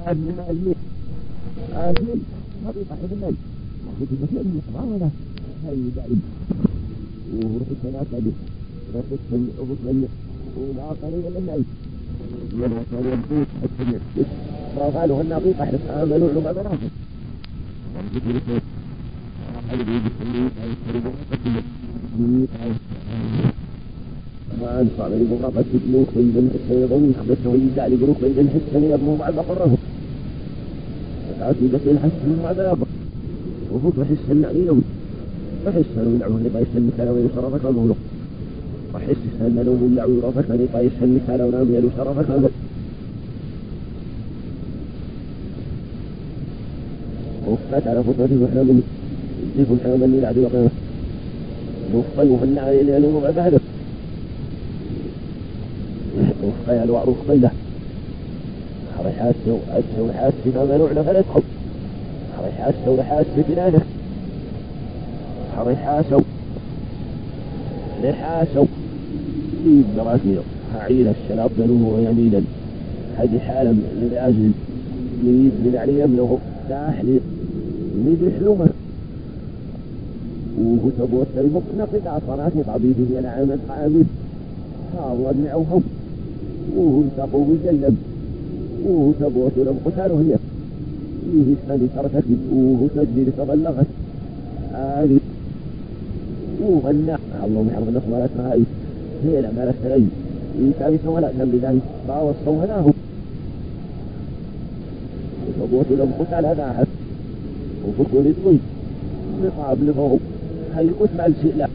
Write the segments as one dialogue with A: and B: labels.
A: بعد من الميت آخر طريقة حبنا وفي مثل المصباح هاي دائم وروح الثلاثة دي روح الثلاثة وبطل والآخرين من من كان يبدوك حتى فقالوا النقيقة حتى آمنوا لما برافق وأن صار لغرابة تبلوك بين السيضون يخبثه ويدع لقروك بين الحسن يبنوا بعد قرهم وتعطي في الحسن بعد يبر وفوت وحس النعيم وحس ونعوه لبايس المثال ويصرفك المولو وحس السنة ونعوه يرافك لبايس المثال ونعوه يصرفك المولو وفات على فترة وحرام يجيب الحرام اللي بعد وقيمة وفقي وهن على إلى وما بعده وفقي على وعروف قيلة حريحات أجه وحاس فما نوعنا فلا تخب حريحات ورحاس ببلاده حريحاسو لحاسو في براسيل عيلة الشلاب ذنوه يمينا. هذه حالة للعجل يريد من عليه يبلغ تحليل يريد حلومه وكتبوا التربك نقد عصرات طبيبه العام العامل حاول معهم وانتقوا بجلب وتبوت لهم قتالوا هي فيه السنة تركت وتجري تبلغت هذه وغنى اللهم حرم النصر ولا تهاي هي لا ما لست يتابي ولا كان بذلك فاوصوا هناه وتبوت لهم قتال هذا أحد. وفكوا للطيب نقاب لفوق هاي مع الشيء؟ لا.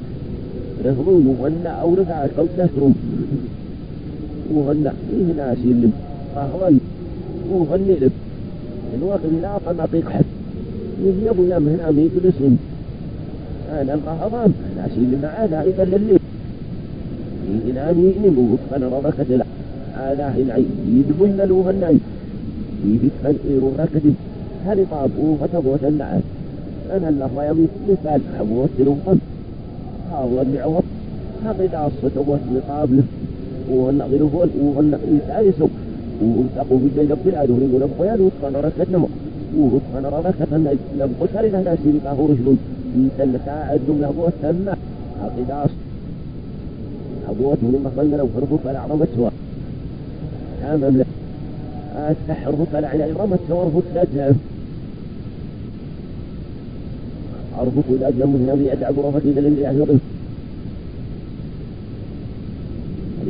A: رفضون وغنى أو رفعت أو تسرم وغنى. فيه ناس يلم أهوي وغني لب. الوقت لا قناطيق حد. يجيبوا يا هنا ميت الاسم. أنا القهضان أنا أشيل معانا إذا للي إلى مين وفقنا ربك لا هذا هنا يدبن له هناي يدفن إيرو ركدي هل طابو فتبوت النعم أنا الله يبي مثال. حبوت لهم هذا الدعوة هذا دعصة تبوت لقابله وهن وهن يتعيسوا وتقوا في الجنة بلاد ويقول أبقى يدو كان ركتنا وكان ركتنا لم قتل لنا سيرقاه رجل يسل ساعد له وسمى عقداس أبوته من مصلنا لو فرقوا فلا عرمت سوا أمام له السحر فلا على سوا رفض لا أرفض إذا أجلم من هذه أدعى غرفتي إذا لم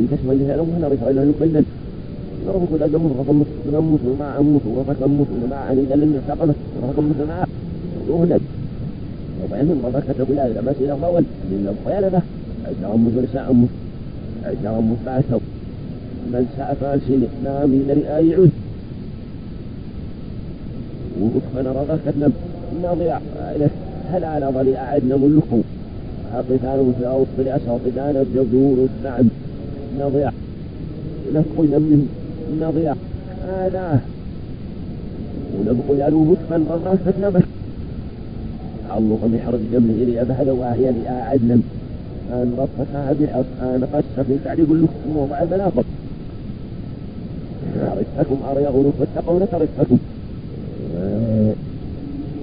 A: إذا تسمى لها لو هنا رفع إلى يقلل ربك إذا جمهور فقمت نموت وما أموت وفكمت وما عني إذا لم يستقمت وفكمت معه وهلد وبعدين بركة بلا إذا بس إلى الضوء لأن الخيانة عشر أموت ولساء أموت عشر أموت بعثوا من ساء فاسل نامي لرئاء يعود وكفنا رغكتنا نضيع هل على ضلي أعدنا ملكه قتال في أوسط الأسر قتال الجذور السعد نضيع. نفقل من نضيع. هذا. ونبقى يالو مدفن مرة فتنبش الله بحرج جمله إلي أبهد وأهيا لأعدنا أن رفقها بحق. أن قصة في تعليق اللكم وضع المنافق عرفتكم أرى غروف التقون ترفتكم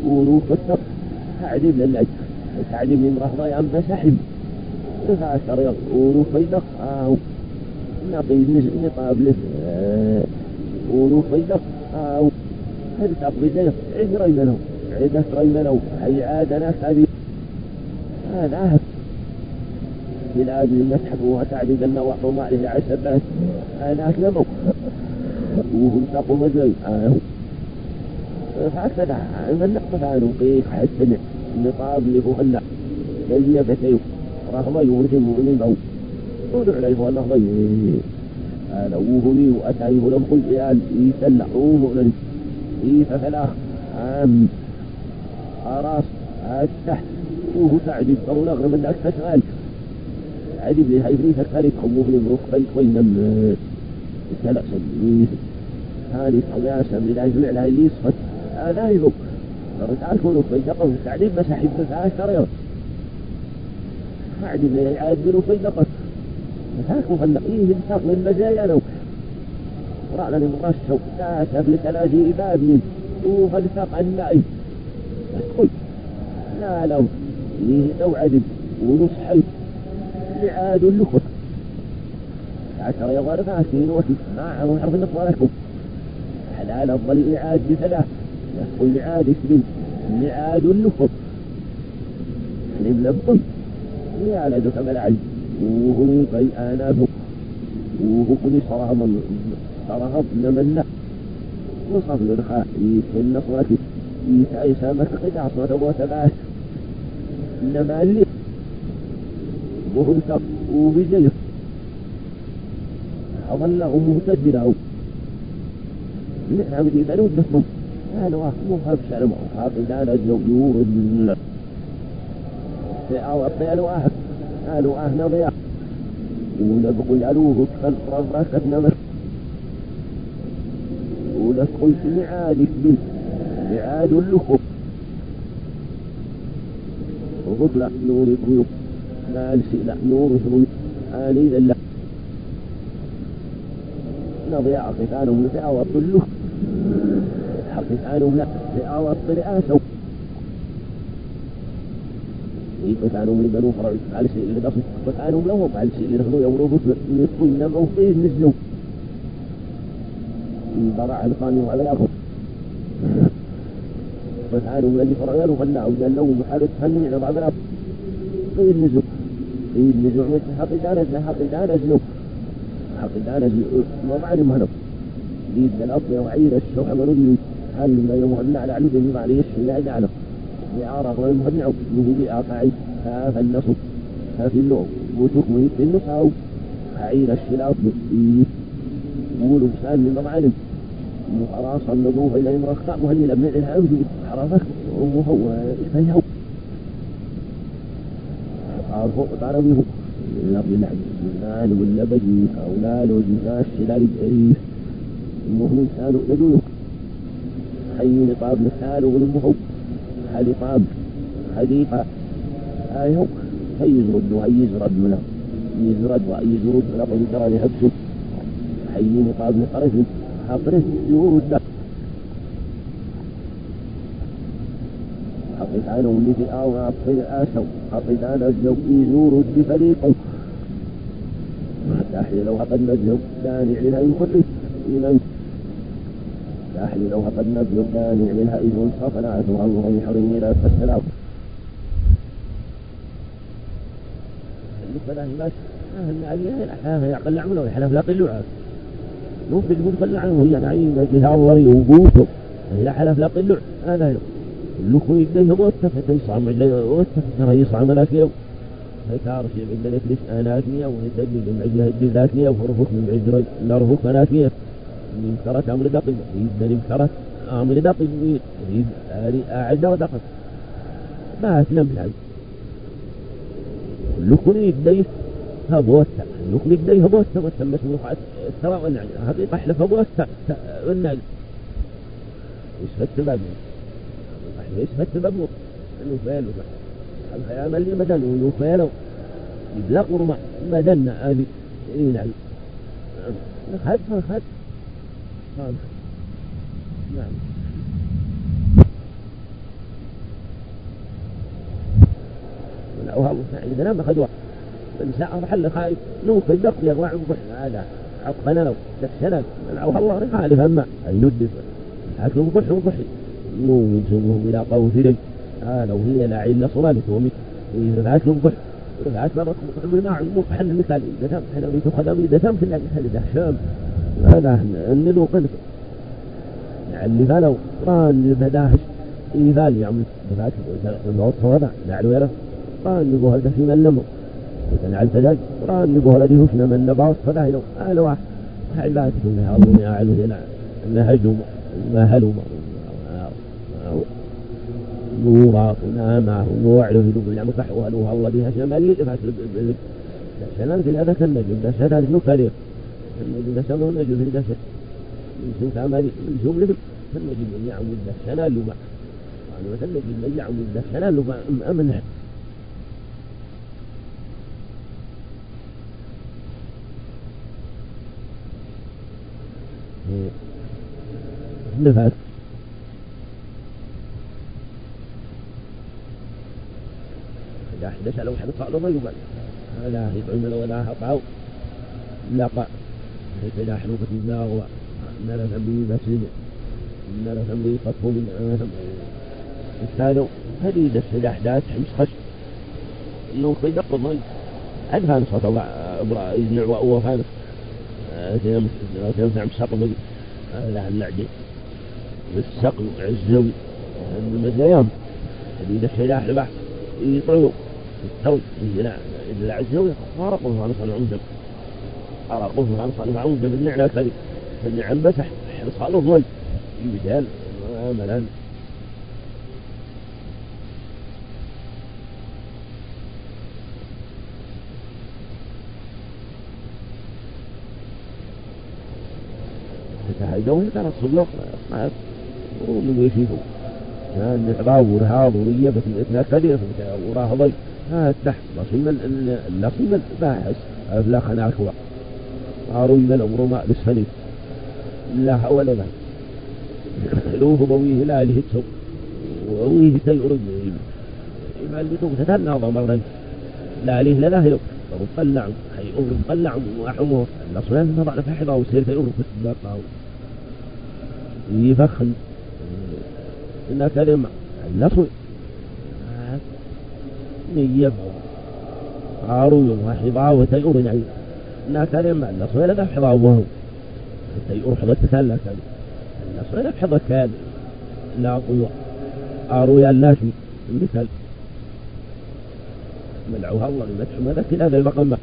A: غروف التق تعجب للأجل تعجب من رهضة أم سحب فأشر غروف الدق نقيد نقاب له آه هل تقضي له عذر له عذر له هي عادنا هذه هذا بلاد يسحبوها تعديد النوع وما عليه عشبات أنا أسلموا وهم تقوم زي هكذا من نقصد عنه قيك حسن نطاب لفهلا يلي فتيو رهضا يورثم من الموت عليه الله ضيق هذا وهني وأتعيه لم قل إيال يسلحوه لن إيفا عام أراس التحت وهو تعجب أو من أكثر غالب عدي بلي هاي بريفة كاري تخوف لي بروح بيت وين من سلع سميس هذه قياسة من لها اللي يصفت هذا يذوق رجع الكون في دقة التعليم بس أحب بس عشر يوم عدي بلي عاد بلو في هاكو فالنقيه ينساق من مزايا لو رأنا مرشو لا سبل ثلاثي بابي وفلسق النائب. قل لا لو عدد ونصحي لعاد اللخر عشر يظهر فاسين وفي معه حرف النصر لكم. حلال أفضل إعاد بثلاث يقول إعاد اسم إعاد اللخر من لبطل يا لدك ملعب وهم في آنافه وهو كل صراحة صراحة لمن نصف للخاء في النصرة يسعي سامة قطع صوت وثبات إنما اللي وهو وبجيف أظله مهتدره نعم دي بنود بسمه أنا مو خاف شرم خاف إذا الزوجور أو أبطال واحد. قالوا ضياء. ونبقوا يعلوه كالفرز راسك نمر. ولكم معادك به معاد اللخم وغطلع نور الغيوب لا لا نور الغيوب آلي ذا نضيع قتالهم لتعوض له قتالهم لا تعوض رئاسه قتالهم لبنو فرع على اللي قصد قتالهم لهم على شيء اللي دخلوا يوروا يطوي نبعوا فيه نزلوا براع القانون وعلى الآخر. قتالهم اللي فرع له فلاعوا قال لهم محارب على بعض الأرض فيه نزلوا فيه نزلوا حق دارج حق دارج له حق أنا وضع المهرب يريد وعير الشوح ورد هل ما يمهن على علم بما عليه الشيء يعلم لعارة ويمهن عقله بأقعي هذا النصب. هذا اللغة. وتكمل في النص أو عير الشلاط يقولوا سال من معلم وخلاص النظوف إلى المرخاء وهل لم يعلها أوجي حرفك وهو فيهو. عارفه تعرفيه الأرض المال واللبن. أولاد وجفاف شلال الجريف. المهم سالوا ندوك حي لطاب مثال والمهو حلطاب حديقة هو هي يزرد وهي يزرد منها. يزرد وهي يزرد أرض ترى لحبسه حي لطاب لطرف حطره يورد حطيت عنه اللي في آوى أبطل آسو. حطيت عنه الزوج يزور بفريقه تحلي لو هقد نزل دانع منها يخرج إلى تحلي لو هقد نزل دانع منها إذ انصف نعت عنه أن يحرم إلى فالسلام بالنسبة له الناس أهل عليها الحافة يعقل عمله ويحلف لا قلوا عاد. مو في تقول خلى عنه هي نعيم جهاوري وقوته لا حلف لا قلوا هذا لكم يده واتفت يصعم واتفت ترى يصعم لكن فتعرف عند نفلس آناتنية ونتجد من عجلها الجزاتنية وفرفك من عجل نرفك فناتنية نمكرت أمر دقل إذا نمكرت أمر دقل إذا أعد ودقل ما أسلم العلم لكم يديه هبوتا لكم يديه هبوتا وتم مسموح الثراء والنعم حقيقة حلف هبوتا والنعم يسفت بابه يسفت بابه انه فعل الخيام اللي بدن ويفعلوا يبلغوا ما بدن هذه إيه نعم. خد خد نعم. ولو عندنا ما خدوها النساء محل خايف نوك الدق يضع هذا عقبنا لو. دكسنا منعوها الله يخالف أما. يندف حكم ضح وضحي نو ينسبهم إلى قوم في هذا وهي لا عله صلالته إذا رفعت الضح رفعت مرة الماء محل مثال إذا تم خدم إذا تم في المحل ده شام هذا النلو قلت اللي فلو ران البداهش إيفال يعني رفعت الوصف هذا نعلو يرى ران يقول هذا في من نمر إذا نعل فداج ران يقول هذا هفنا من نبعص فده لو أهل واحد حلات كلها أظن أعلو هنا نهجوا ما هلوا نورا ونامع ونوعله في دبل العمر فحوالوها الله بها شمال يدفع شمال في هذا النجم ده شهادة نكالير النجم ده شمال النجم في ده شهادة من سوء عمل من لبل فالنجم من يعمل لما يعني مثلا النجم من يعمل ده شنال لما أمن نفس إذا حدث لو حدث على ما يقبل لا يطعم ولا هطعوا لقى إذا حلوفة الزاغوة نرى به مسجد نرى به قطف من عام كانوا هديد الأحداث حمس خش إنه في دق الظل أدفع نصرة الله أبرأ يدنع وفانس تنفع مسقم لا اللعجي بالسقم عزوي المزيام هديد السلاح البحث يطلعوا الثوب إذا العزوي فارقوا عن صنع عمدم فارقوه عن صنع عمدم النعنى كذب النعم بسح حرص على الظل يبدال عملا تهدون ترى الصدق ما ومن يشيفوا كان راور هذا ويبت الاثنين كثير وراه ضي ها تحت لصيم اللصيم الباحث لا خناك من الأمر ما بسفلي لا حول له لوه بويه لا لهتسو وويه تيرد ما اللي تغتتنا ضمرا لا ليه لا له طلع. حي أمر طلع. وأحمه. الأصلان ما ضعنا فحضا وسير في أمر كتبقى يفخن إن كلمة. النصر نيب قاروا وحضا وتيور يعني إن كلمة النصر لا حضا وهو. تيور حضا تسلى كان. النصر لا حضا كان. لا قوة يا الناس مثل ملعوها الله لمدح ما ذكر هذا المقام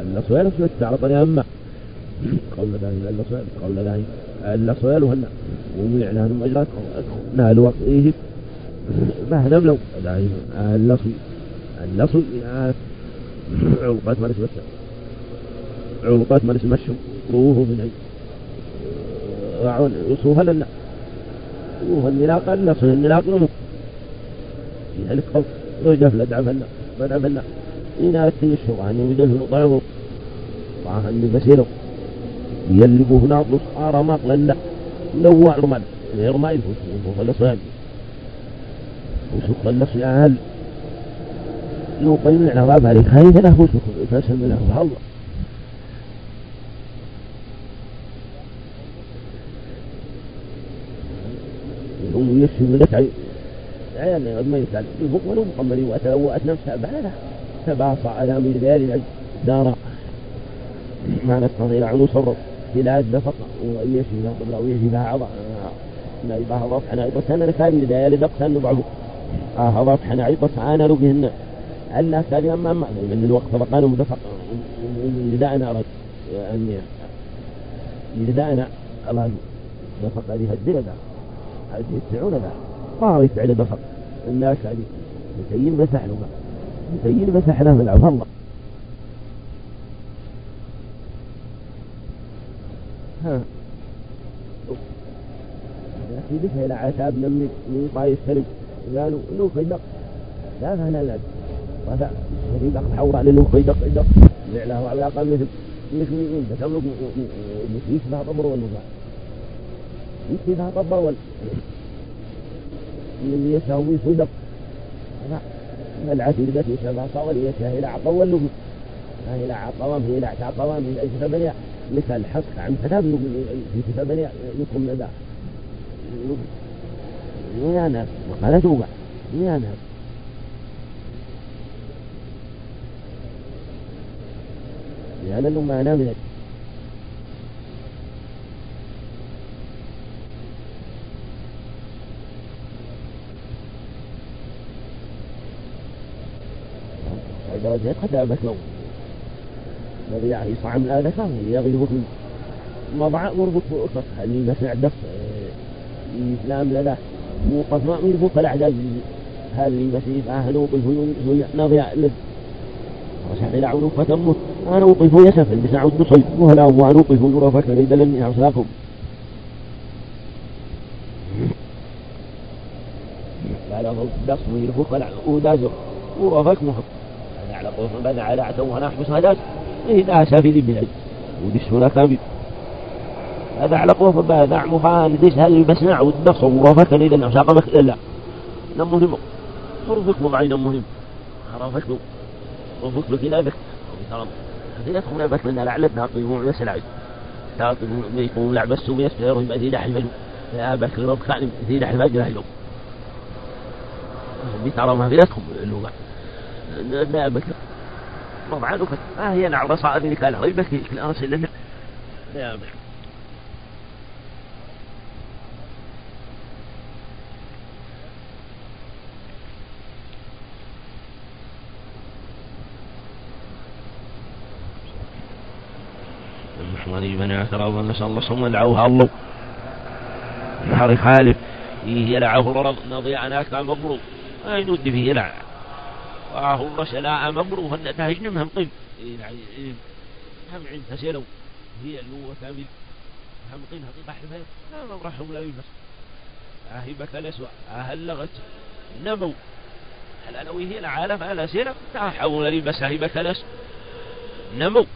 A: النصويل على طريقة أما قول ذا النصويل قول ذا النصويل وهن ومعنى هنم أجرات نال وقته. ما هنم لا النصي النصي علقات ما نسمى علقات ما نسمى روح من وعون يصوها لنا وهالنلاق النصي النلاق نمو يعني القول وجف لدعفنا بدعفنا إن أتي الشرعان وجف ضعه طعها اللي بسيره يلقوا هنا نصار مقلا لو رمال غير ما يفوت يفوت الأصحاب وسوق النفس أهل لو قيم العراب عليه خايف له فاسم له الله. هم يشهد لك يعني ما يسأل يبقى مقمري وأتلوأت نفسها بعدها تباصى على مرجال دار. ما نستطيع أن نصرف بلاد بسط ويشي قبل ويشي بها عضا نايبها ضف حنا أنا كان بداية لدقس نبعه آه ضف حنا عيبس أنا رقهن ألا ما من الوقت فقانوا مدفق. لداءنا أرد أني لداءنا الله دفق هذه الدنيا هذه السعودة ذا صار يفعل دفق الناس هذه مسيين مسح له مسيين مسح له من عفو الله. ها. في بيتها إلى عتاب من من طايف سلم. قالوا له خيدق لا لا لا. لا وهذا خيدق حورا له خيدق خيدق جعله على الأقل مثل مثل تملك يشبه طبر والنفاع يشبه طبر وال اللي يساوي صدق العتيد التي يشبه صور يشبه إلى عطا واللغم إلى عطوام إلى عطوام إلى كتابني مثل حق عن كتاب في كتابني يكون ذا يا ناس وقال توبة يا ناس لأن ما نام درجات كتابة نوم الذي يعني صعم فهو يغلب في مضع مربط بأسر هل مسمع دف إسلام لنا موقف ما مربط فالأعداد هل مسيف أهل وقف نضيع لذ وسحل عون فتمه أنا وقف يسف بسعود بصيد وهلأ هو أنا وقف يرفك ليد لني أعصاكم قال ويرفق ودازر ورفك محط على طوف بدا على عتو ونحبس هداس إيه لا سافي ذي بلعي ودش هنا كامل. هذا على قوة بهذا عمفان ديش هل بسمع والدخل ورافك إذا نمشاق بك إلا نم مهم فرفك وضعين مهم عرفك وفك لك يدخل من الأعلى ناطيهم يسلع ناطيهم يكون لعب السوء يستير ذي لحم يا بك رب كان ذي لحم أجل حلو بترى ما في يدخل اللغة. لا بك طبعا ما هي نعرة صائر لك العربة في الأرسل لنا. لا المحمدي بن اعتراض نسأل الله صلى الله الله. نهار خالف. فيه يلعه الرض نضيع ناك مبروك أي ود فيه يلع وآه الله شلاء مبروك هن تهجنم هم طيب هم عند تسيروا هي اللي كامل هم طيب هطيب أحلفين لا مبرح ولا يلبس. أهبك الأسوأ. أهل لغت نمو هل أنا وهي العالم على سيرة؟ تحول لي بس أهبك الأسوأ. نمو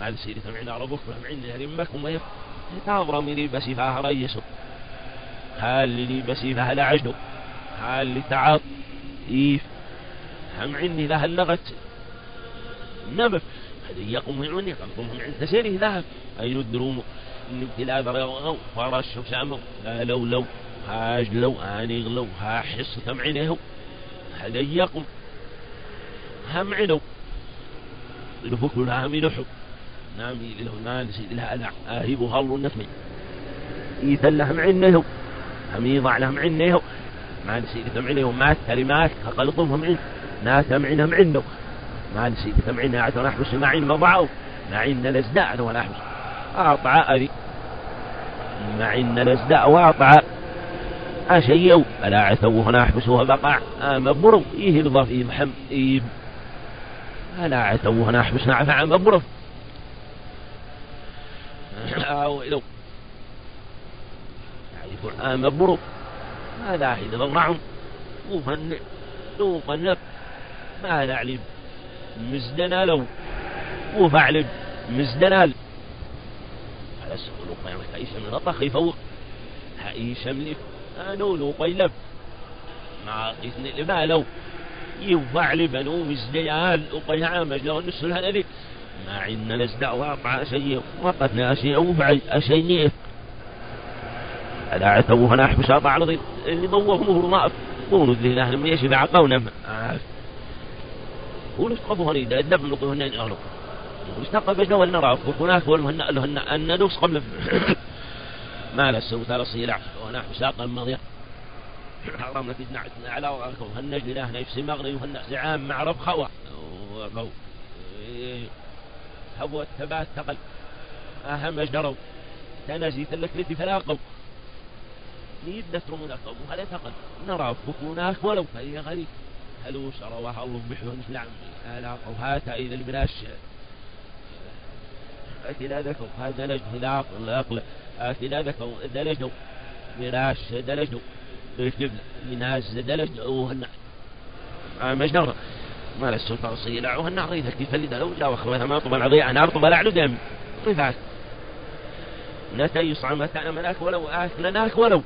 A: مع السيرة معنا ربك فهم عندنا رمك وما يتابر مني بس فاها ريسو هل لي بس فاها لعجدو هل تعب إيف. هم عندي ذا اللغت هذا يقوم عني قلبهم عند سيره ذهب. أين الدروم؟ إن ابتلاء ذريغو فرش شامو لا لو لو. هاج لو. آني غلو ها حص كم عينيه هذا يقوم هم عنو لفكر الهامي نحو نامي له نالسي لها ألع آهب هل النفمي إيثا لهم عنه هم يضع لهم عنه ما نسي لهم عنه ما كلمات خلطهم عنه ناس عنهم عنه ما نسي لهم عنه عتنا نحبس ما عين مضعوا ما عين لزداء ولا حبس أعطى أري ما عين لزداء وأعطى. أشيء. ألا عثوه نحبسوها بقع مبرو إيه الضفي محم إيه. ألا عثوه نحبس نعفع مبرو أو لو يعني قرآن مبروك. هذا حين ضرعهم وفن وفن ما نعلم مزدنا لو وفعلم مزدنا على سؤال عيسى من الطخ فوق عيسى من أنو قيلب مع إثنين لما لو. يفعل بنو مزديال وقيامة لو نسل هذا ما عندنا نزدع واقع شيء. وقد ناشي وفعل أشيء ألا عتوه نحب شاط على اللي ضوه مهر ضعف. قولوا ذي نحن ما يشبع عقونا قولوا اسقفوا هني دا الدب نقول؟ هنين أغلق اشتق بجنا والنرى هناك والمهن لهن أن قبل ما لسوا ثلاث صيلع ونحب شاقا مضيع. حرمنا في نعتنا على وهن جناه نفسي مغني وهن زعام معرف خوا. هو الثبات ثقل أهم جروا تنازي ثلث فلاقوا نيد نترمنا قوم هذا ثقل نرى فكوناك ولو فهي غريب. هلو شرى وهلو بحون نعم. ألا هاتا إذا البلاش. أكل ذكو هذا لا أقل. أكل ذكو دلجو بلاش. دلجو بالجبل يناز دلج وهن مجنرة ما للسلطة الصيلة وهن عضيثة كيف اللي دلو لا وخوتها ما طبعا عضيع أنا أرطب لعلو دم. رفعت نتا يصعى متى ملاك ولو آكل ناك ولو.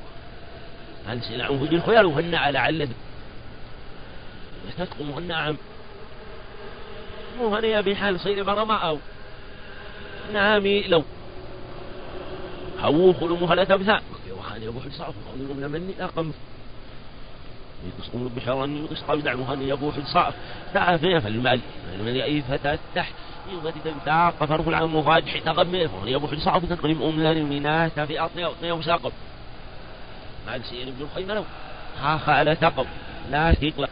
A: هل سلعوا في الخيال؟ وهن على علد تتقم هن عم مو هنيا بحال صير برما أو نامي لو. هو خلو مهلا تبثا وخاني أبو حد صعب من مني أقم يقصون بحرا يقص قبل دعمها أن يبو حد صعب تعافي فالمال من أي فتاة تحت. يوم تنتهى قفر العام مفاجح تغمي فهن يبو حد صعب تقريم أملان منات في أطنية وطنية وساقب مال سيئن ابن الخيمة لو ها خالة تقب. لا تقلق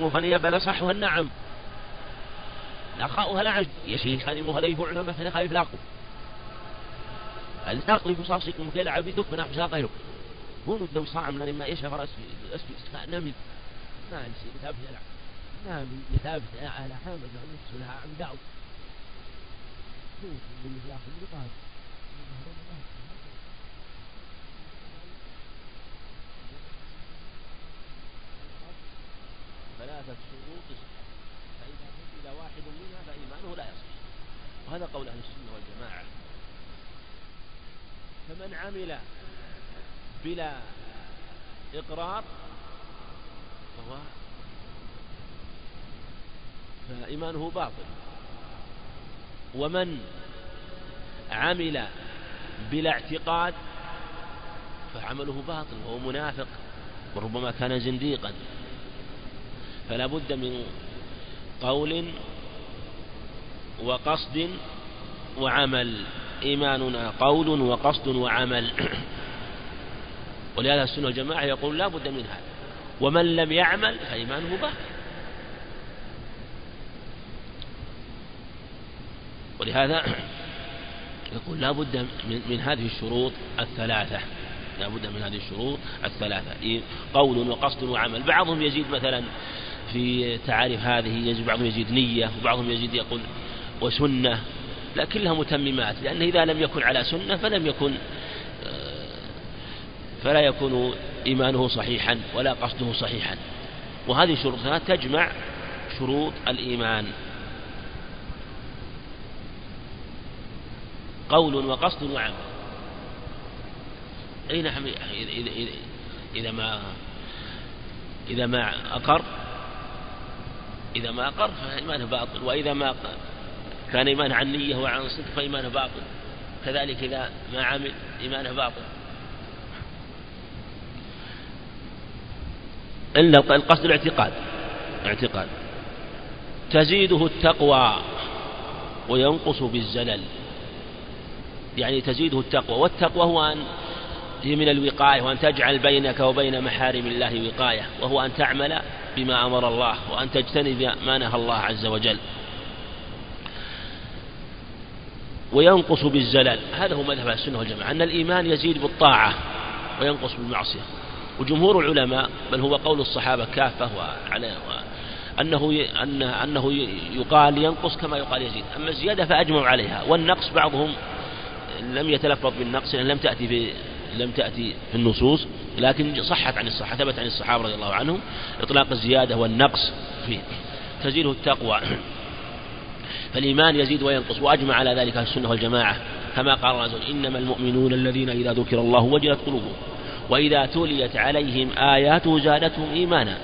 A: مهنية بلا صح والنعم لا خاؤها لعج يشيخ هذه مهلا يفعل مثلا خايف لاقو هل تقلب صاصكم كلا عبدك من غيره هون الدو صاع من ما إيش فرس أسفي استفاء نمل ما نسي كتاب يلعب نامي كتاب على حامد لها عن من ياخذ رقاب ثلاثة شروط فإذا فقد واحد منها فإيمانه لا يصح. وهذا قول أهل السنة والجماعة. فمن عمل بلا إقرار فهو فإيمانه باطل. ومن عمل بلا اعتقاد فعمله باطل وهو منافق وربما كان زنديقا. فلا بد من قول وقصد وعمل. إيماننا قول وقصد وعمل. ولهذا السنة والجماعة يقول لا بد من هذا. ومن لم يعمل فإيمانه باطل. ولهذا يقول لا بد من, من هذه الشروط الثلاثة. لا بد من هذه الشروط الثلاثة. قول وقصد وعمل. بعضهم يزيد مثلا في تعاريف هذه يزيد بعضهم يزيد نية وبعضهم يزيد يقول وسنة. لا كلها متممات. لأنه إذا لم يكن على سنة فلم يكن فلا يكون إيمانه صحيحا ولا قصده صحيحا. وهذه شروطها تجمع شروط الإيمان. قول وقصد وعمل. أي نعم إذا, إذا, ما إذا ما أقر إذا ما أقر فإيمانه باطل. وإذا ما كان إيمانه عن نية وعن صدق فإيمانه باطل. كذلك إذا ما عمل إيمانه باطل. إلا القصد الاعتقاد. اعتقاد. تزيده التقوى وينقص بالزلل. يعني تزيده التقوى. والتقوى هو أن هي من الوقاية وأن تجعل بينك وبين محارم الله وقاية وهو أن تعمل بما أمر الله وأن تجتنب ما نهى الله عز وجل. وينقص بالزلل. هذا هو مذهب السنة والجماعة. أن الإيمان يزيد بالطاعة وينقص بالمعصية. وجمهور العلماء بل هو قول الصحابة كافة وعلى أنه أن أنه يقال ينقص كما يقال يزيد. أما الزيادة فأجمعوا عليها. والنقص بعضهم لم يتلفظ بالنقص لأن لم تأتي في لم تأتي في النصوص لكن صحت عن الصحابة ثبت عن الصحابة رضي الله عنهم إطلاق الزيادة والنقص فيه. تزيده التقوى. فالإيمان يزيد وينقص وأجمع على ذلك السنة والجماعة كما قال الله عز وجل إنما المؤمنون الذين إذا ذكر الله وجلت قلوبهم. وإذا تليت عليهم آياته زادتهم إيمانا.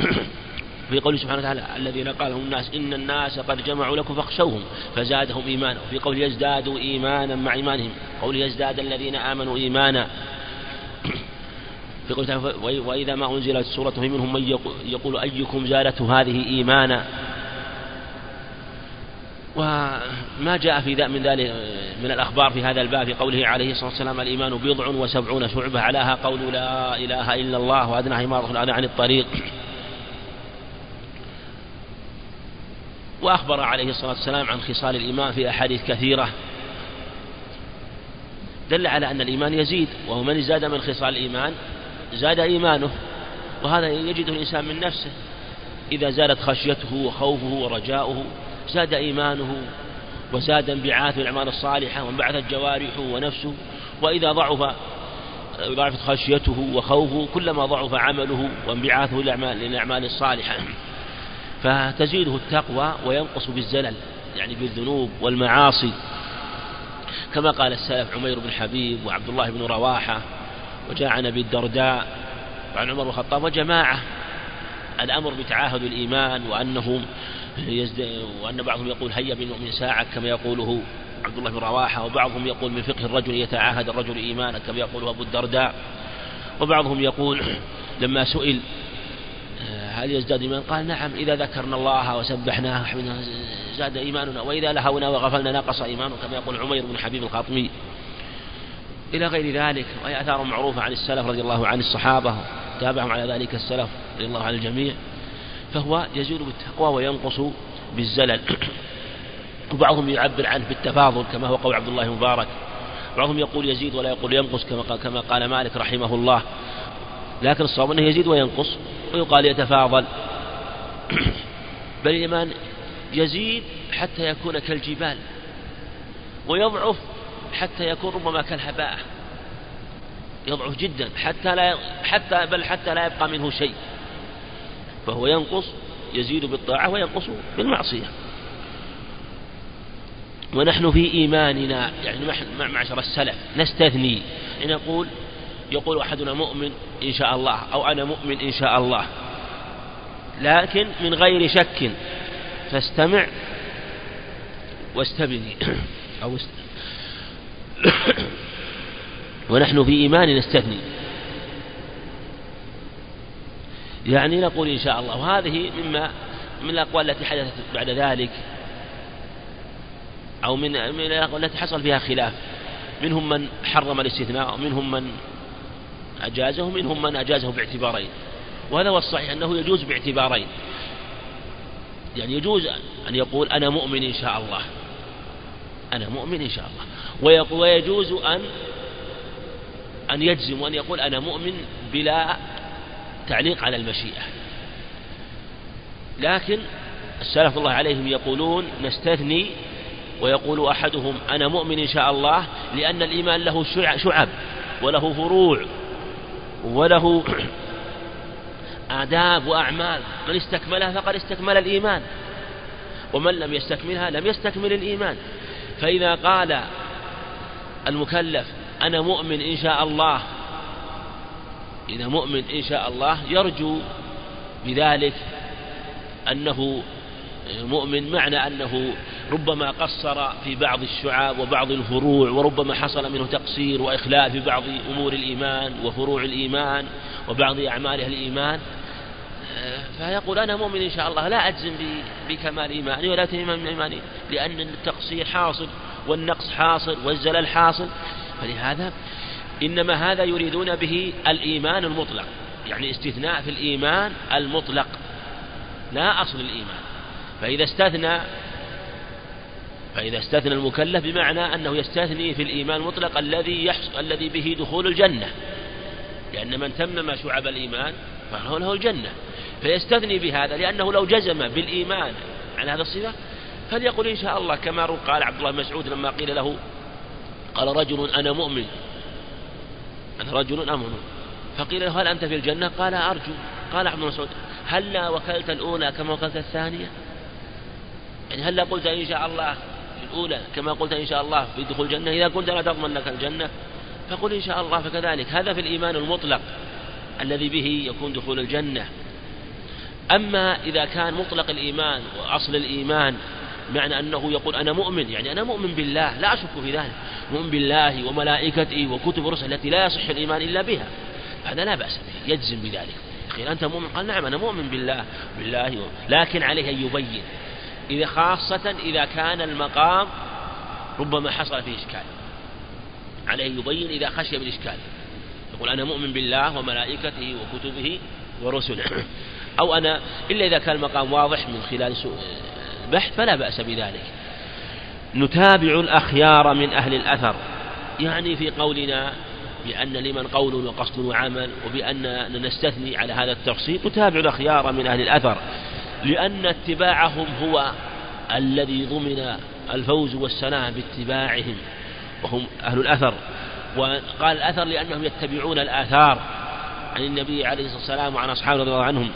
A: في قوله سبحانه وتعالى الذين قال لهم الناس إن الناس قد جمعوا لكم فاخشوهم فزادهم إيمانا. في قول يزدادوا إيمانا مع إيمانهم. قول يزداد الذين آمنوا إيمانا. في قوله وإذا ما أنزلت سورة منهم من يقول أيكم زادته هذه إيمانا؟ وما جاء في من ذلك من الأخبار في هذا الباب في قوله عليه الصلاة والسلام الإيمان بضع وسبعون شعبة علاها قول لا إله إلا الله وأدناها إمارة الأذى عن الطريق. وأخبر عليه الصلاة والسلام عن خصال الإيمان في أحاديث كثيرة. دل على أن الإيمان يزيد وهو من زاد من خصال الإيمان زاد إيمانه وهذا يجده الإنسان من نفسه إذا زادت خشيته وخوفه ورجاؤه. زاد إيمانه وزاد انبعاث الأعمال الصالحة وانبعثت جوارحه ونفسه وإذا ضعف ضعفت خشيته وخوفه كلما ضعف عمله وانبعاثه للأعمال الصالحة. فتزيده التقوى وينقص بالزلل يعني بالذنوب والمعاصي. كما قال السلف عمير بن حبيب وعبد الله بن رواحة وجاء عن أبي الدرداء وعن عمر بن الخطاب وجماعة. الأمر بتعاهد الإيمان وأنهم وأن بعضهم يقول هيا بالمؤمن ساعة كما يقوله عبد الله بن رواحة وبعضهم يقول من فقه الرجل يتعاهد الرجل إيمانا كما يقوله أبو الدرداء. وبعضهم يقول لما سئل هل يزداد إيمان قال نعم إذا ذكرنا الله وسبحناه وحمدنا زاد إيماننا وإذا لهونا وغفلنا نقص إيماننا كما يقول عمير بن حبيب الخاطمي. إلى غير ذلك وهي آثار معروفة عن السلف رضي الله عن الصحابة تابعهم على ذلك السلف رضي الله عن الجميع. فهو يزيد بالتقوى وينقص بالزلل. وبعضهم يعبر عنه بالتفاضل كما هو قول عبد الله المبارك. بعضهم يقول يزيد ولا يقول ينقص كما قال, كما قال مالك رحمه الله. لكن الصواب أنه يزيد وينقص ويقال يتفاضل. بل الإيمان يزيد حتى يكون كالجبال ويضعف حتى يكون ربما كالهباء. يضعف جدا حتى لا حتى بل حتى لا يبقى منه شيء. فهو ينقص يزيد بالطاعة وينقص بالمعصية. ونحن في إيماننا يعني معشر السلف نستثني. يعني نقول يقول أحدنا مؤمن إن شاء الله أو أنا مؤمن إن شاء الله. لكن من غير شك فاستمع واستبني. أو است... ونحن في إيمان نستثني. يعني نقول إن شاء الله. وهذه مما من الأقوال التي حدثت بعد ذلك أو من من الأقوال التي حصل فيها خلاف. منهم من حرم الاستثناء ومنهم من أجازه ومنهم من أجازه باعتبارين. وهذا هو الصحيح أنه يجوز باعتبارين. يعني يجوز أن يقول أنا مؤمن إن شاء الله. أنا مؤمن إن شاء الله. ويجوز أن أن يجزم وأن يقول أنا مؤمن بلا تعليق على المشيئة. لكن السلف الله عليهم يقولون نستثني ويقول أحدهم أنا مؤمن إن شاء الله لأن الإيمان له شعب وله فروع وله آداب وأعمال. من استكملها فقد استكمل الإيمان. ومن لم يستكملها لم يستكمل الإيمان. فإذا قال المكلف أنا مؤمن إن شاء الله إذا مؤمن إن شاء الله يرجو بذلك أنه مؤمن معنى أنه ربما قصر في بعض الشعاب وبعض الفروع وربما حصل منه تقصير وإخلاء في بعض أمور الإيمان وفروع الإيمان وبعض أعمال الإيمان. فيقول أنا مؤمن إن شاء الله لا أجزم بكمال إيماني ولا تمام إيماني لأن التقصير حاصل والنقص حاصل والزلل حاصل. فلهذا إنما هذا يريدون به الإيمان المطلق يعني استثناء في الإيمان المطلق لا أصل الإيمان. فإذا استثنى فإذا استثنى المكلف بمعنى أنه يستثني في الإيمان المطلق الذي يحصل الذي به دخول الجنة. لأن من تمم شعب الإيمان فهو له الجنة. فيستثني بهذا لأنه لو جزم بالإيمان على هذا الصفة فليقل إن شاء الله كما قال عبد الله مسعود لما قيل له قال رجل أنا مؤمن. أنا رجل أمن. فقيل له هل أنت في الجنة؟ قال أرجو. قال عبد مسعود هلا وكلت الأولى كما وكلت الثانية؟ يعني هلا قلت إن شاء الله الأولى كما قلت إن شاء الله في دخول الجنة إذا كنت لا تضمن لك الجنة. فقل إن شاء الله فكذلك. هذا في الإيمان المطلق الذي به يكون دخول الجنة. أما إذا كان مطلق الإيمان وأصل الإيمان معنى أنه يقول أنا مؤمن يعني أنا مؤمن بالله لا أشك في ذلك. مؤمن بالله وملائكته وكتب الرسل التي لا يصح الإيمان إلا بها. هذا لا بأس به يجزم بذلك. أخي أنت مؤمن؟ قال نعم أنا مؤمن بالله بالله لكن عليه أن يبين. إذا خاصة إذا كان المقام ربما حصل فيه إشكال. عليه يبين إذا خشي بالإشكال. يقول أنا مؤمن بالله وملائكته وكتبه ورسله. أو أنا إلا إذا كان المقام واضح من خلال البحث فلا بأس بذلك. نتابع الأخيار من أهل الأثر. يعني في قولنا بأن لمن قول وقصد وعمل وبأن نستثني على هذا التفصيل نتابع الأخيار من أهل الأثر. لأن اتباعهم هو الذي ضمن الفوز والسلام باتباعهم وهم أهل الأثر. وقال الأثر لأنهم يتبعون الآثار عن النبي عليه الصلاة والسلام وعن أصحابه رضي الله عنهم.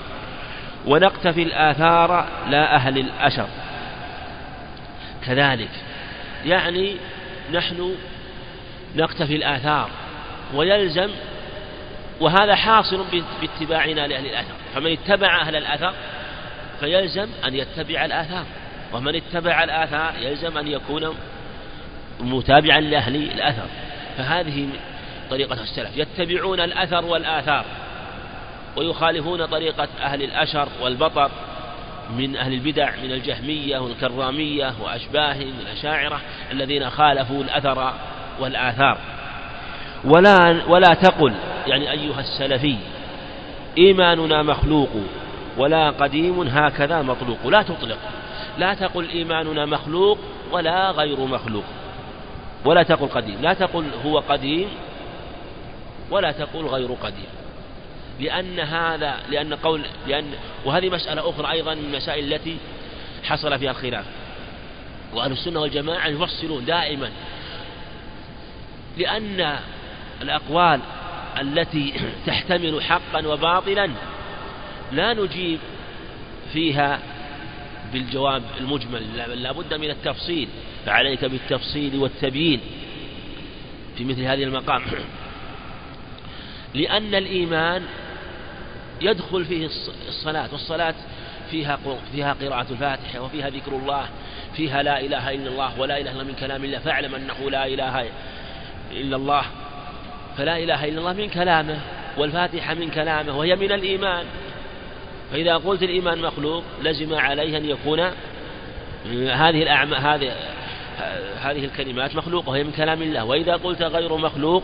A: ونقتفي الآثار لا أهل الأشر كذلك. يعني نحن نقتفي الآثار ويلزم وهذا حاصل باتباعنا لأهل الأثر فمن اتبع أهل الأثر فيلزم أن يتبع الآثار. ومن اتبع الآثار يلزم أن يكون متابعا لأهل الأثر فهذه طريقة السلف. يتبعون الأثر والآثار ويخالفون طريقة أهل الأشر والبطر. من أهل البدع من الجهمية والكرامية وأشباههم من الأشاعرة الذين خالفوا الأثر والآثار. ولا ولا تقل يعني أيها السلفي إيماننا مخلوق ولا قديم هكذا مطلوق. لا تطلق لا تقل إيماننا مخلوق ولا غير مخلوق. ولا تقل قديم لا تقل هو قديم ولا تقل غير قديم. لأن هذا لأن قول لأن وهذه مسألة أخرى أيضا من المسائل التي حصل فيها الخلاف. وأهل السنة والجماعة يفصلون دائما. لأن الأقوال التي تحتمل حقا وباطلا لا نجيب فيها بالجواب المجمل. لا بد من التفصيل. فعليك بالتفصيل والتبيين في مثل هذه المقام. لأن الإيمان يدخل فيه الصلاة والصلاة فيها فيها قراءة الفاتحة وفيها ذكر الله فيها لا إله إلا الله ولا إله إلا من كلام الله فاعلم أنه لا إله إلا الله. فلا إله إلا الله من كلامه والفاتحة من كلامه وهي من الإيمان. فإذا قلت الإيمان مخلوق لزم عليه أن يكون هذه الأعمال هذه هذه الكلمات مخلوقة وهي من كلام الله. وإذا قلت غير مخلوق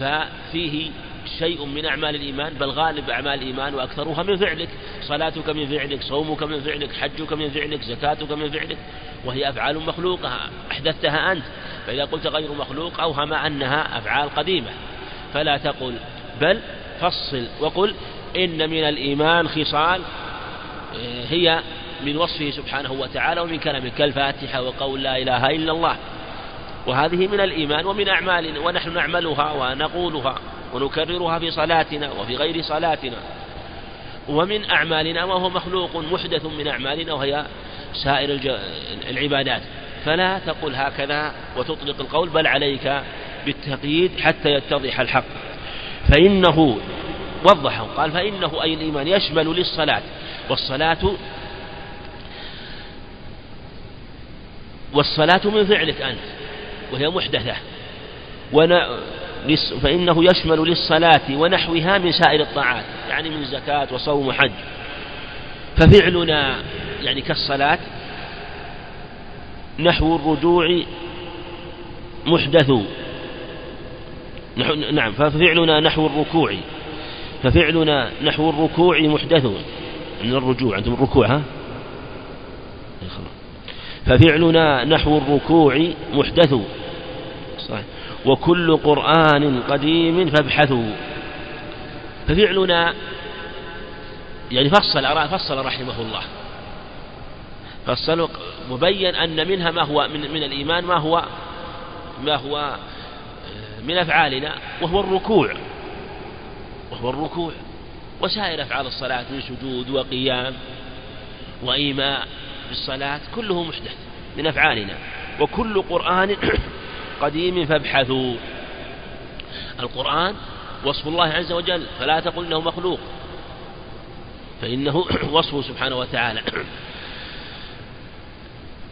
A: ففيه شيء من أعمال الإيمان بل غالب أعمال الإيمان وأكثرها من فعلك. صلاتك من فعلك صومك من فعلك حجك من فعلك زكاتك من فعلك وهي أفعال مخلوقة. أحدثتها أنت فإذا قلت غير مخلوق أوهم أنها أفعال قديمة. فلا تقل بل فصل وقل إن من الإيمان خصال آه، هي من وصفه سبحانه وتعالى ومن كلامه كالفاتحة وقول لا إله إلا الله. وهذه من الإيمان ومن أعمالنا ونحن نعملها ونقولها. ونكررها في صلاتنا وفي غير صلاتنا. ومن أعمالنا وهو مخلوق محدث من أعمالنا وهي سائر العبادات. فلا تقل هكذا وتطلق القول بل عليك بالتقييد حتى يتضح الحق. فإنه وضحه قال فإنه أي الإيمان يشمل للصلاة. والصلاة والصلاة من فعلك أنت وهي محدثة. فإنه يشمل للصلاة ونحوها من سائر الطاعات يعني من زكاة وصوم وحج. ففعلنا يعني كالصلاة نحو الرجوع محدث. نعم ففعلنا نحو الركوع. ففعلنا نحو الركوع محدث. من الرجوع؟ عندهم الركوع ها؟ ففعلنا نحو الركوع محدث. صحيح. وكل قرآن قديم فابحثوا. ففعلنا يعني فصل فصل رحمه الله. فصل مبين أن منها ما هو من, من الإيمان ما هو ما هو من أفعالنا وهو الركوع. وهو الركوع. وسائر أفعال الصلاة من سجود وقيام وإيماء في الصلاة كله محدث من أفعالنا. وكل قرآن قديم فابحثوا. القرآن وصف الله عز وجل فلا تقل إنه مخلوق. فإنه وصفه سبحانه وتعالى.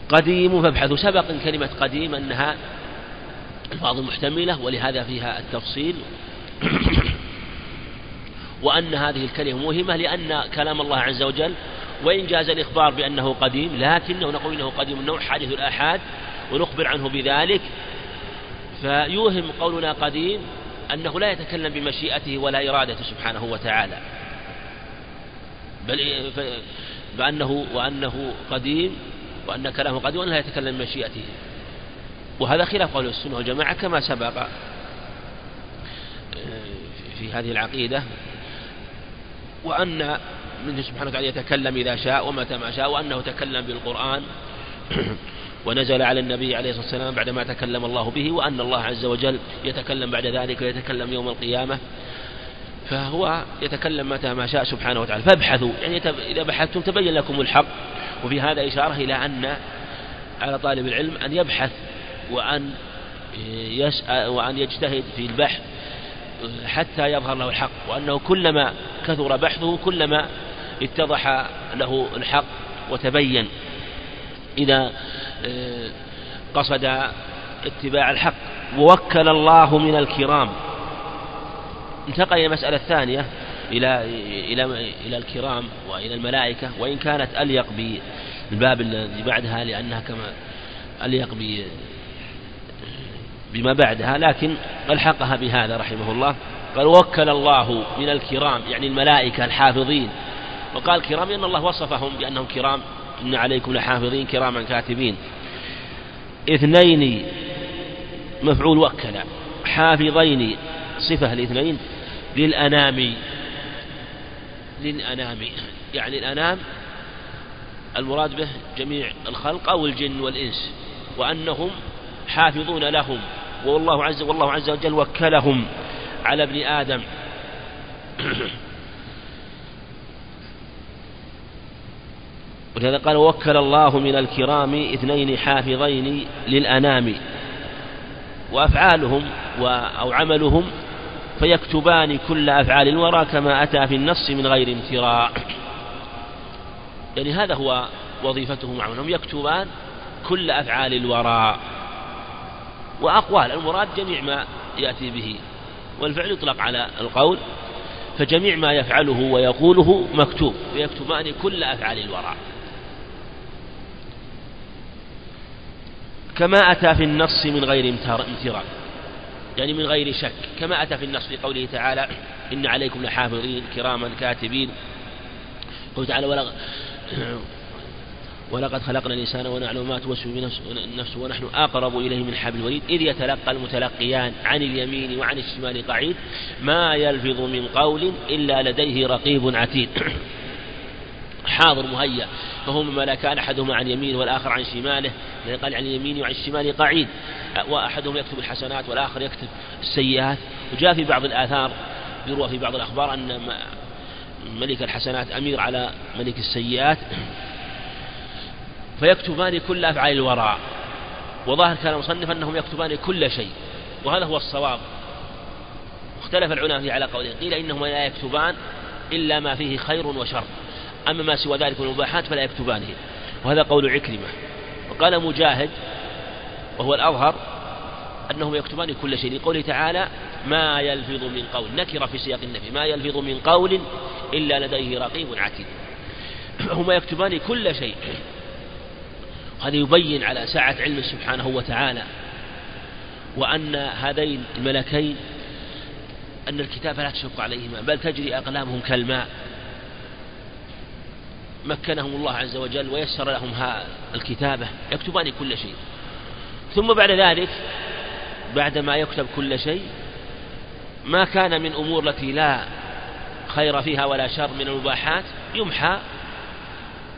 A: قديم فابحثوا. سبق كلمة قديم أنها ألفاظ محتملة ولهذا فيها التفصيل. وأن هذه الكلمة مهمة لأن كلام الله عز وجل وإن جاز الإخبار بأنه قديم لكنه نقول إنه قديم النوع حادث الآحاد ونخبر عنه بذلك. فيوهم قولنا قديم أنه لا يتكلم بمشيئته ولا إرادته سبحانه وتعالى. بل بأنه وأنه قديم وأن كلامه قديم وأنه لا يتكلم بمشيئته. وهذا خلاف قول السنة والجماعة كما سبق آه، في هذه العقيدة. وأن منه سبحانه وتعالى يتكلم إذا شاء ومتى ما شاء وأنه تكلم بالقرآن. ونزل على النبي عليه الصلاة والسلام بعدما تكلم الله به وأن الله عز وجل يتكلم بعد ذلك ويتكلم يوم القيامة. فهو يتكلم متى ما شاء سبحانه وتعالى. فابحثوا يعني إذا بحثتم تبين لكم الحق. وفي هذا إشارة إلى أن على طالب العلم أن يبحث وأن يسأل وأن يجتهد في البحث حتى يظهر له الحق. وأنه كلما كثر بحثه كلما اتضح له الحق وتبين. إذا قصد اتباع الحق. ووكل الله من الكرام. انتقل إلى المسألة الثانية إلى إلى إلى الكرام وإلى الملائكة. وإن كانت أليق بالباب الذي بعدها لأنها كما أليق بما بعدها لكن ألحقها بهذا رحمه الله. قال وكل الله من الكرام يعني الملائكة الحافظين. وقال كرام لأن الله وصفهم بأنهم كرام. إن عليكم لحافظين كراما كاتبين. اثنين مفعول وكل. حافظين صفة الاثنين للأنام. للأنام. يعني الأنام المراد به جميع الخلق أو الجن والإنس. وأنهم حافظون لهم. والله عز والله عز وجل وكلهم على ابن آدم. ولهذا قال وكل الله من الكرام اثنين حافظين للأنام وأفعالهم أو عملهم فيكتبان كل أفعال الورى كما أتى في النص من غير امتراء. يعني هذا هو وظيفتهم وعملهم يكتبان كل أفعال الورى وأقوال. المراد جميع ما يأتي به. والفعل يطلق على القول فجميع ما يفعله ويقوله مكتوب. ويكتبان كل أفعال الورى. كما أتى في النص من غير امتراء يعني من غير شك. كما أتى في النص في قوله تعالى إن عليكم لحافظين كراما كاتبين. قوله تعالى ولغ ولقد خلقنا الإنسان ونعلم ما توسوس بنفسه ونحن أقرب إليه من حبل الوريد. إذ يتلقى المتلقيان عن اليمين وعن الشمال قعيد ما يلفظ من قول إلا لديه رقيب عتيد. حاضر مهيأ فهم ملكان أحدهما عن يمينه والآخر عن شماله قال عن اليمين وعن الشمال قعيد وأحدهم يكتب الحسنات والآخر يكتب السيئات. وجاء في بعض الآثار يروى في بعض الأخبار أن ملك الحسنات أمير على ملك السيئات. فيكتبان كل أفعال الوراء وظاهر كان المصنف أنهم يكتبان كل شيء وهذا هو الصواب. اختلف العلماء فيه على قولين قيل إنهما لا يكتبان إلا ما فيه خير وشر. أما ما سوى ذلك من المباحات فلا يكتبانه. وهذا قول عكرمة. وقال مجاهد وهو الأظهر أنهم يكتبان كل شيء. لقوله تعالى ما يلفظ من قول. نكر في سياق النفي. ما يلفظ من قول إلا لديه رقيب عتيد. هما يكتبان كل شيء. هذا يبين على سعة علمه سبحانه وتعالى وأن هذين الملكين أن الكتاب لا تشق عليهما بل تجري أقلامهم كالماء. مكنهم الله عز وجل ويسر لهم الكتابة يكتبان كل شيء. ثم بعد ذلك بعدما يكتب كل شيء ما كان من أمور التي لا خير فيها ولا شر من المباحات يمحى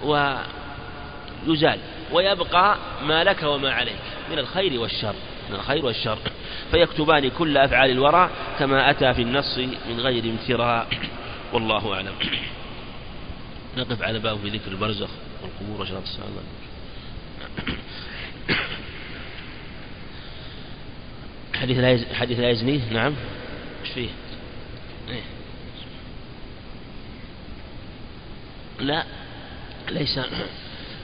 A: ويزال ويبقى ما لك وما عليك من الخير والشر من الخير والشر. فيكتبان كل أفعال الورى كما أتى في النص من غير امتراء. والله أعلم. نقف على باب في ذكر البرزخ والقبور وشرط الساعة حديث لا يز... حديث لا يزني نعم. إيش فيه؟ إيه؟ لا. ليس.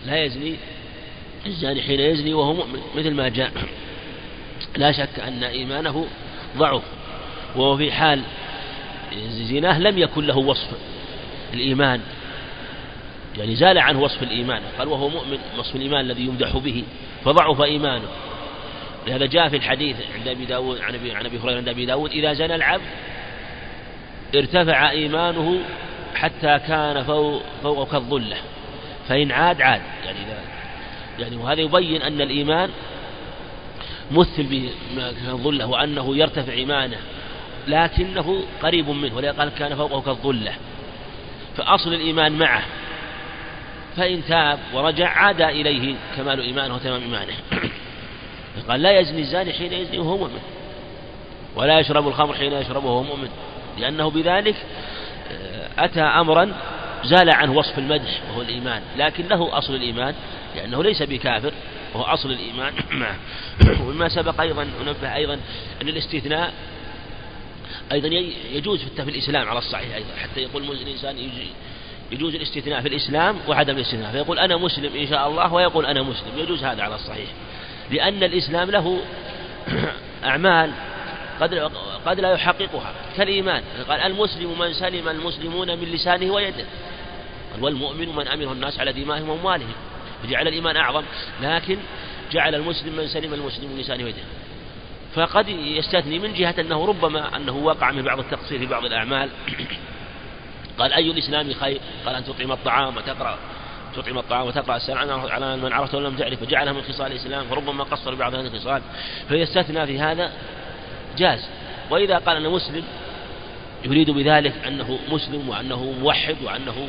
A: لا يزني. الزاني حين يزني وهو مؤمن مثل ما جاء. لا شك أن إيمانه ضعف. وهو في حال زناه لم يكن له وصف. الإيمان. يعني زال عنه وصف الإيمان. قال وهو مؤمن وصف الإيمان الذي يمدح به فضعف إيمانه. لهذا جاء في الحديث عند أبي داود عن أبي, عن أبي هريرة عند أبي داود إذا زنى العبد ارتفع إيمانه حتى كان فوق, فوق كالظلة فإن عاد عاد. يعني يعني وهذا يبين أن الإيمان مثل بالظلة وأنه يرتفع إيمانه لكنه قريب منه ولا قال كان فوقه كالظلة فأصل الإيمان معه. فإن تاب ورجع عاد إليه كمال إيمانه وتمام إيمانه. قال لا يزني الزاني حين يزني وهو مؤمن ولا يشرب الخمر حين يشرب وهو مؤمن لأنه بذلك آه، أتى أمرا زال عنه وصف المدح وهو الإيمان لكن له أصل الإيمان لأنه ليس بكافر وهو أصل الإيمان. معه ومما سبق أيضا أنبه أيضا أن الاستثناء أيضا يجوز في الإسلام على الصحيح أيضا حتى يقول الإنسان يجوز الاستثناء في الإسلام وعدم الاستثناء فيقول أنا مسلم إن شاء الله ويقول أنا مسلم يجوز هذا على الصحيح لأن الإسلام له أعمال قد قد لا يحققها كالإيمان قال المسلم من سلم المسلمون من لسانه ويده والمؤمن من أمره الناس على دمائهم وأموالهم فجعل الإيمان أعظم لكن جعل المسلم من سلم المسلم من لسانه ويده فقد يستثني من جهة أنه ربما أنه وقع من بعض التقصير في بعض الأعمال قال أي الإسلام خير؟ قال أن تطعم الطعام وتقرأ تطعم الطعام وتقرأ السلام على من عرفت ولم تعرف وجعلها من خصال الإسلام فربما قصر بعض هذه الخصال. فيستثنى في هذا جاز. وإذا قال أنا مسلم يريد بذلك أنه مسلم وأنه موحد وأنه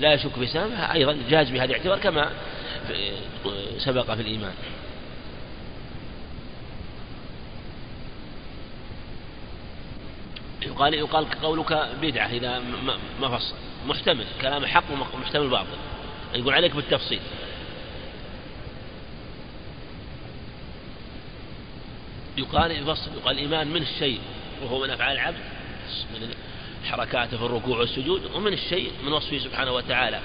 A: لا يشك في إسلامه أيضا جاز بهذا الاعتبار كما سبق في الإيمان. يقال يقال قولك بدعة إذا ما فصل. محتمل. كلام حق ومحتمل باطل. يقول عليك بالتفصيل. يقال يفصل يقال الإيمان من الشيء وهو من أفعال العبد من حركاته في الركوع والسجود ومن الشيء من وصفه سبحانه وتعالى.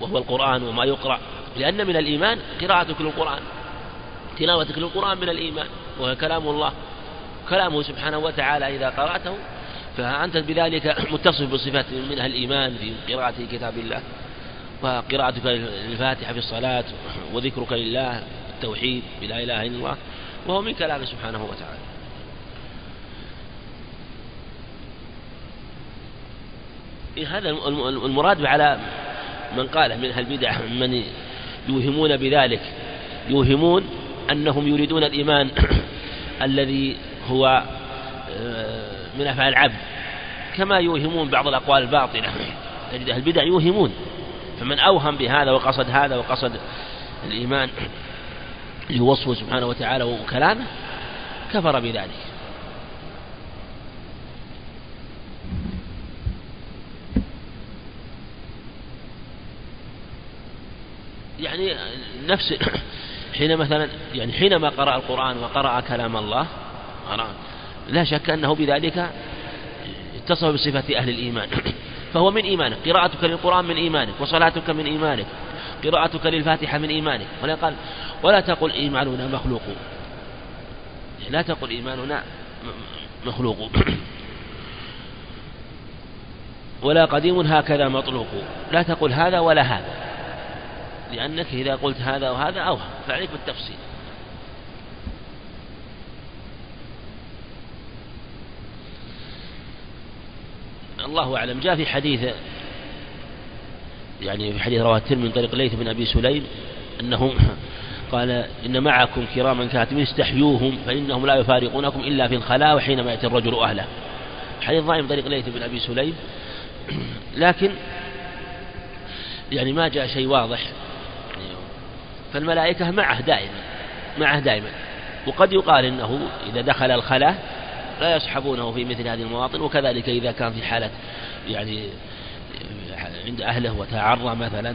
A: وهو القرآن وما يقرأ. لأن من الإيمان قراءتك للقرآن. تلاوتك للقرآن من الإيمان. وهو كلام الله. كلامه سبحانه وتعالى إذا قرأته فأنت بذلك متصف بصفات منها الإيمان في قراءة كتاب الله وقراءتك للفاتحة في الصلاة وذكرك لله التوحيد بلا إله إلا الله وهو من كلامه سبحانه وتعالى. إيه، هذا المراد على من قاله من أهل البدع من يوهمون بذلك يوهمون أنهم يريدون الإيمان الذي هو آه، من أفعال العبد كما يوهمون بعض الأقوال الباطلة تجد أهل البدع يوهمون. فمن أوهم بهذا وقصد هذا وقصد الإيمان لوصفه سبحانه وتعالى وكلامه كفر بذلك. يعني نفس حين مثلا يعني حينما قرأ القرآن وقرأ كلام الله لا شك أنه بذلك اتصف بصفة أهل الإيمان. فهو من إيمانك. قراءتك للقرآن من إيمانك. وصلاتك من إيمانك. قراءتك للفاتحة من إيمانك. ولا قال ولا تقل إيماننا مخلوق. لا تقل إيماننا مخلوق. ولا قديم هكذا مطلوق. لا تقل هذا ولا هذا. لأنك إذا قلت هذا وهذا أوهم. فعليك بالتفصيل. الله أعلم. جاء في حديث يعني في حديث رواه الترمذي من طريق ليث بن أبي سليم أنهم قال إن معكم كراما كاتبين استحيوهم فإنهم لا يفارقونكم إلا في الخلاء وحينما يأتي الرجل أهله. حديث ضعيف من طريق ليث بن أبي سليم. لكن يعني ما جاء شيء واضح. فالملائكة معه دائما معه دائما. وقد يقال إنه إذا دخل الخلاء لا يصحبونه في مثل هذه المواطن وكذلك إذا كان في حالة يعني عند أهله وتعرى مثلا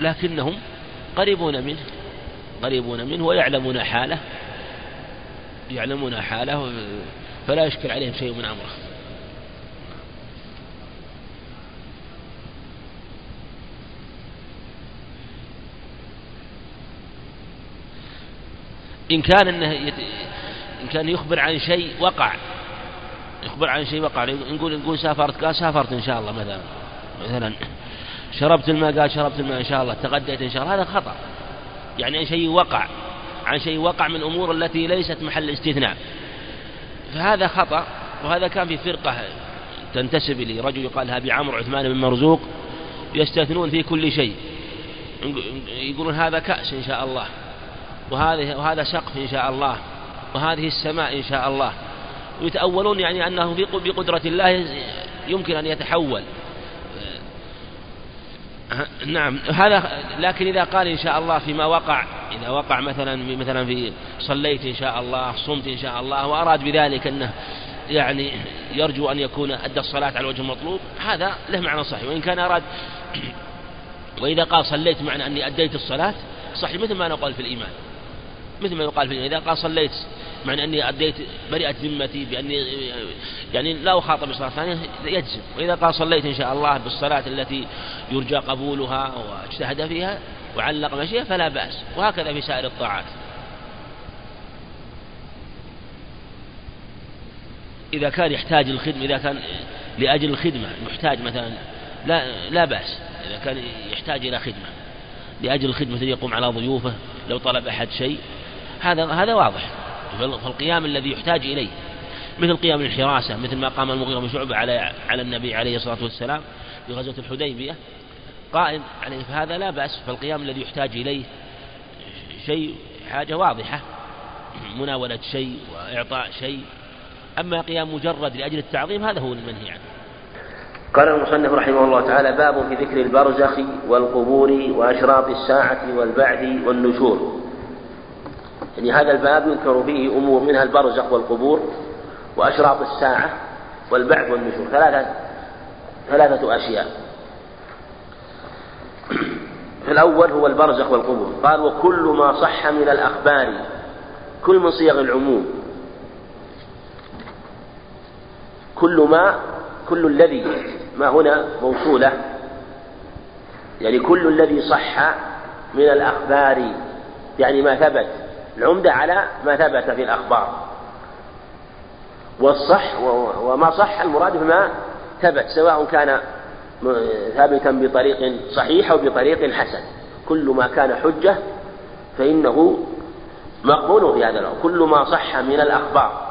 A: لكنهم قريبون منه قريبون منه ويعلمون حاله يعلمون حاله فلا يشكل عليهم شيء من أمره. إن كان أنه إن كان يخبر عن شيء وقع. يخبر عن شيء وقع. نقول نقول سافرت قال سافرت إن شاء الله مثلا. مثلا شربت الماء قال شربت الماء إن شاء الله تغديت إن شاء الله. هذا خطأ. يعني شيء وقع. عن شيء وقع من أمور التي ليست محل استثناء. فهذا خطأ وهذا كان في فرقة تنتسب لي رجل يقال لها بعمر عثمان بن مرزوق يستثنون في كل شيء. يقولون هذا كأس إن شاء الله وهذا وهذا سقف إن شاء الله. وهذه السماء إن شاء الله. ويتأولون يعني أنه بقدرة الله يمكن أن يتحول. نعم. هذا لكن إذا قال إن شاء الله فيما وقع إذا وقع مثلا مثلا في صليت إن شاء الله صمت إن شاء الله وأراد بذلك أنه يعني يرجو أن يكون أدى الصلاة على الوجه المطلوب هذا له معنى صحيح. وإن كان أراد وإذا قال صليت معنى أني أديت الصلاة صحيح مثل ما نقول في الإيمان. مثل ما يقال في الإيمان. إذا قال صليت معنى أني أديت برئت ذمتي بأني يعني لا أخاطب بصلاة ثانية يجزم. وإذا قال صليت إن شاء الله بالصلاة التي يرجى قبولها واجتهد فيها وعلق مشيئة فلا بأس. وهكذا في سائر الطاعات. إذا كان يحتاج الخدمة إذا كان لأجل الخدمة يحتاج مثلا لا لا بأس. إذا كان يحتاج إلى خدمة لأجل الخدمة يقوم على ضيوفه لو طلب أحد شيء هذا هذا واضح. فالقيام الذي يحتاج إليه. مثل قيام الحراسة مثل ما قام المغيرة بن شعبة على على النبي عليه الصلاة والسلام في غزوة الحديبية. قائم عليه فهذا لا بأس فالقيام الذي يحتاج إليه شيء حاجة واضحة مناولة شيء وإعطاء شيء. أما قيام مجرد لأجل التعظيم هذا هو المنهي عنه.
B: قال المصنف رحمه الله تعالى باب في ذكر البرزخ والقبور وأشراط الساعة والبعث والنشور. يعني هذا الباب يذكر فيه أمور منها البرزخ والقبور وأشراط الساعة والبعث والنشور. ثلاثة ثلاثة أشياء.
A: الأول هو البرزخ والقبور. قال وكل ما صح من الأخبار كل من صيغ العموم. كل ما كل الذي ما هنا موصولة. يعني كل الذي صح من الأخبار يعني ما ثبت. العمدة على ما ثبت في الأخبار. والصح وما صح المراد بما ثبت سواء كان ثابتا بطريق صحيح أو بطريق حسن. كل ما كان حجة فإنه مقبول في هذا الأمر كل ما صح من الأخبار.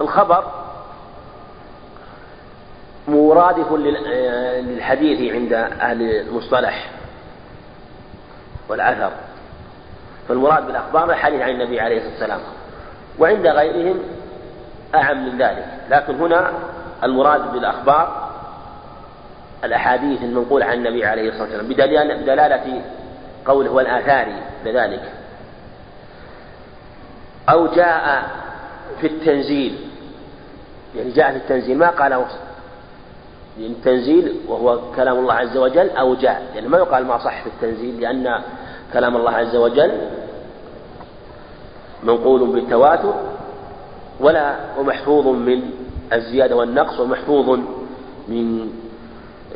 A: الخبر مرادف للحديث عند أهل المصطلح والأثر. فالمراد بالأخبار الحديث عن النبي عليه الصلاة والسلام. وعند غيرهم أعم من ذلك. لكن هنا المراد بالأخبار الأحاديث المنقولة عن النبي عليه الصلاة والسلام بدلالة قوله والآثار لذلك أو جاء في التنزيل يعني جاء في التنزيل ما قال يعني التنزيل وهو كلام الله عز وجل أو جاء يعني ما يقال ما صح في التنزيل لأن كلام الله عز وجل منقول بالتواتر ولا ومحفوظ من الزيادة والنقص ومحفوظ من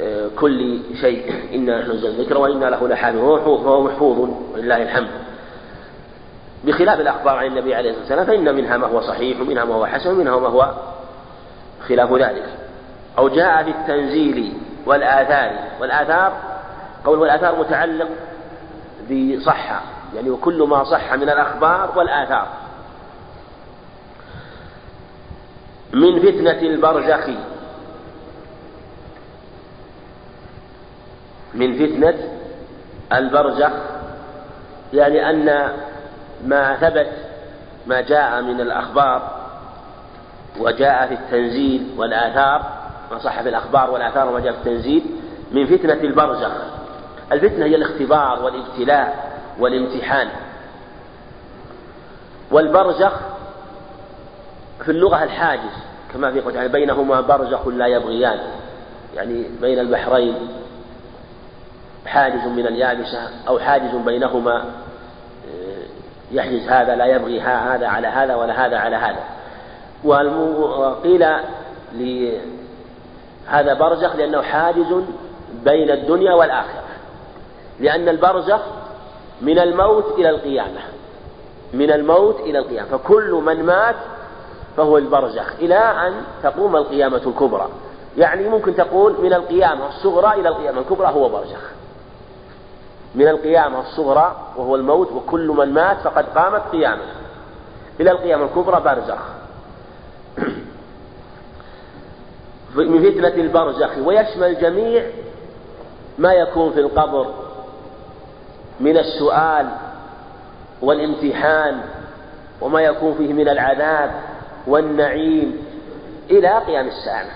A: آه، كل شيء. إنا نحن الذكر وإنا له لحافظون فهو محفوظ ولله الحمد. بخلاف الأخبار عن النبي عليه الصلاة والسلام فإن منها ما هو صحيح ومنها ما هو حسن ومنها ما هو خلاف ذلك. أو جاء في التنزيل والآثار. والآثار قول والآثار متعلق بصحة يعني وكل ما صح من الأخبار والآثار. من فتنة البرزخ. من فتنة البرزخ يعني أن ما ثبت ما جاء من الأخبار وجاء في التنزيل والآثار ما صح في الأخبار والآثار وما جاء في التنزيل من فتنة البرزخ. الفتنة هي الاختبار والابتلاء والامتحان. والبرزخ في اللغة الحاجز كما في قول يعني بينهما برزخ لا يبغيان يعني بين البحرين حاجز من اليابسة أو حاجز بينهما آه، يحجز هذا لا يبغي هذا على هذا ولا هذا على هذا. وقيل لهذا برزخ لأنه حاجز بين الدنيا والآخرة. لأن البرزخ من الموت إلى القيامة. من الموت إلى القيامة. فكل من مات فهو البرزخ. إلى أن تقوم القيامة الكبرى. يعني ممكن تقول من القيامة الصغرى إلى القيامة الكبرى هو برزخ. من القيامة الصغرى وهو الموت وكل من مات فقد قامت قيامة. إلى القيامة الكبرى برزخ. من فتنة البرزخ. ويشمل جميع ما يكون في القبر. من السؤال والامتحان وما يكون فيه من العذاب والنعيم إلى قيام الساعة.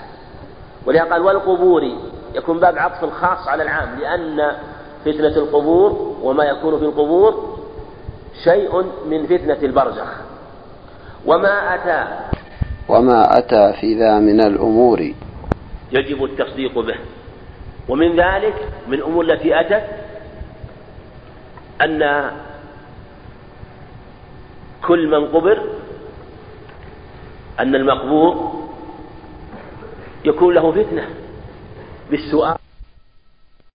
A: ولهذا قال والقبور يكون باب عطف الخاص على العام لأن فتنة القبور وما يكون في القبور شيء من فتنة البرزخ. وما أتى
C: وما أتى في ذا من الأمور.
A: يجب التصديق به. ومن ذلك من الأمور التي أتت أن كل من قبر أن المقبور يكون له فتنة بالسؤال.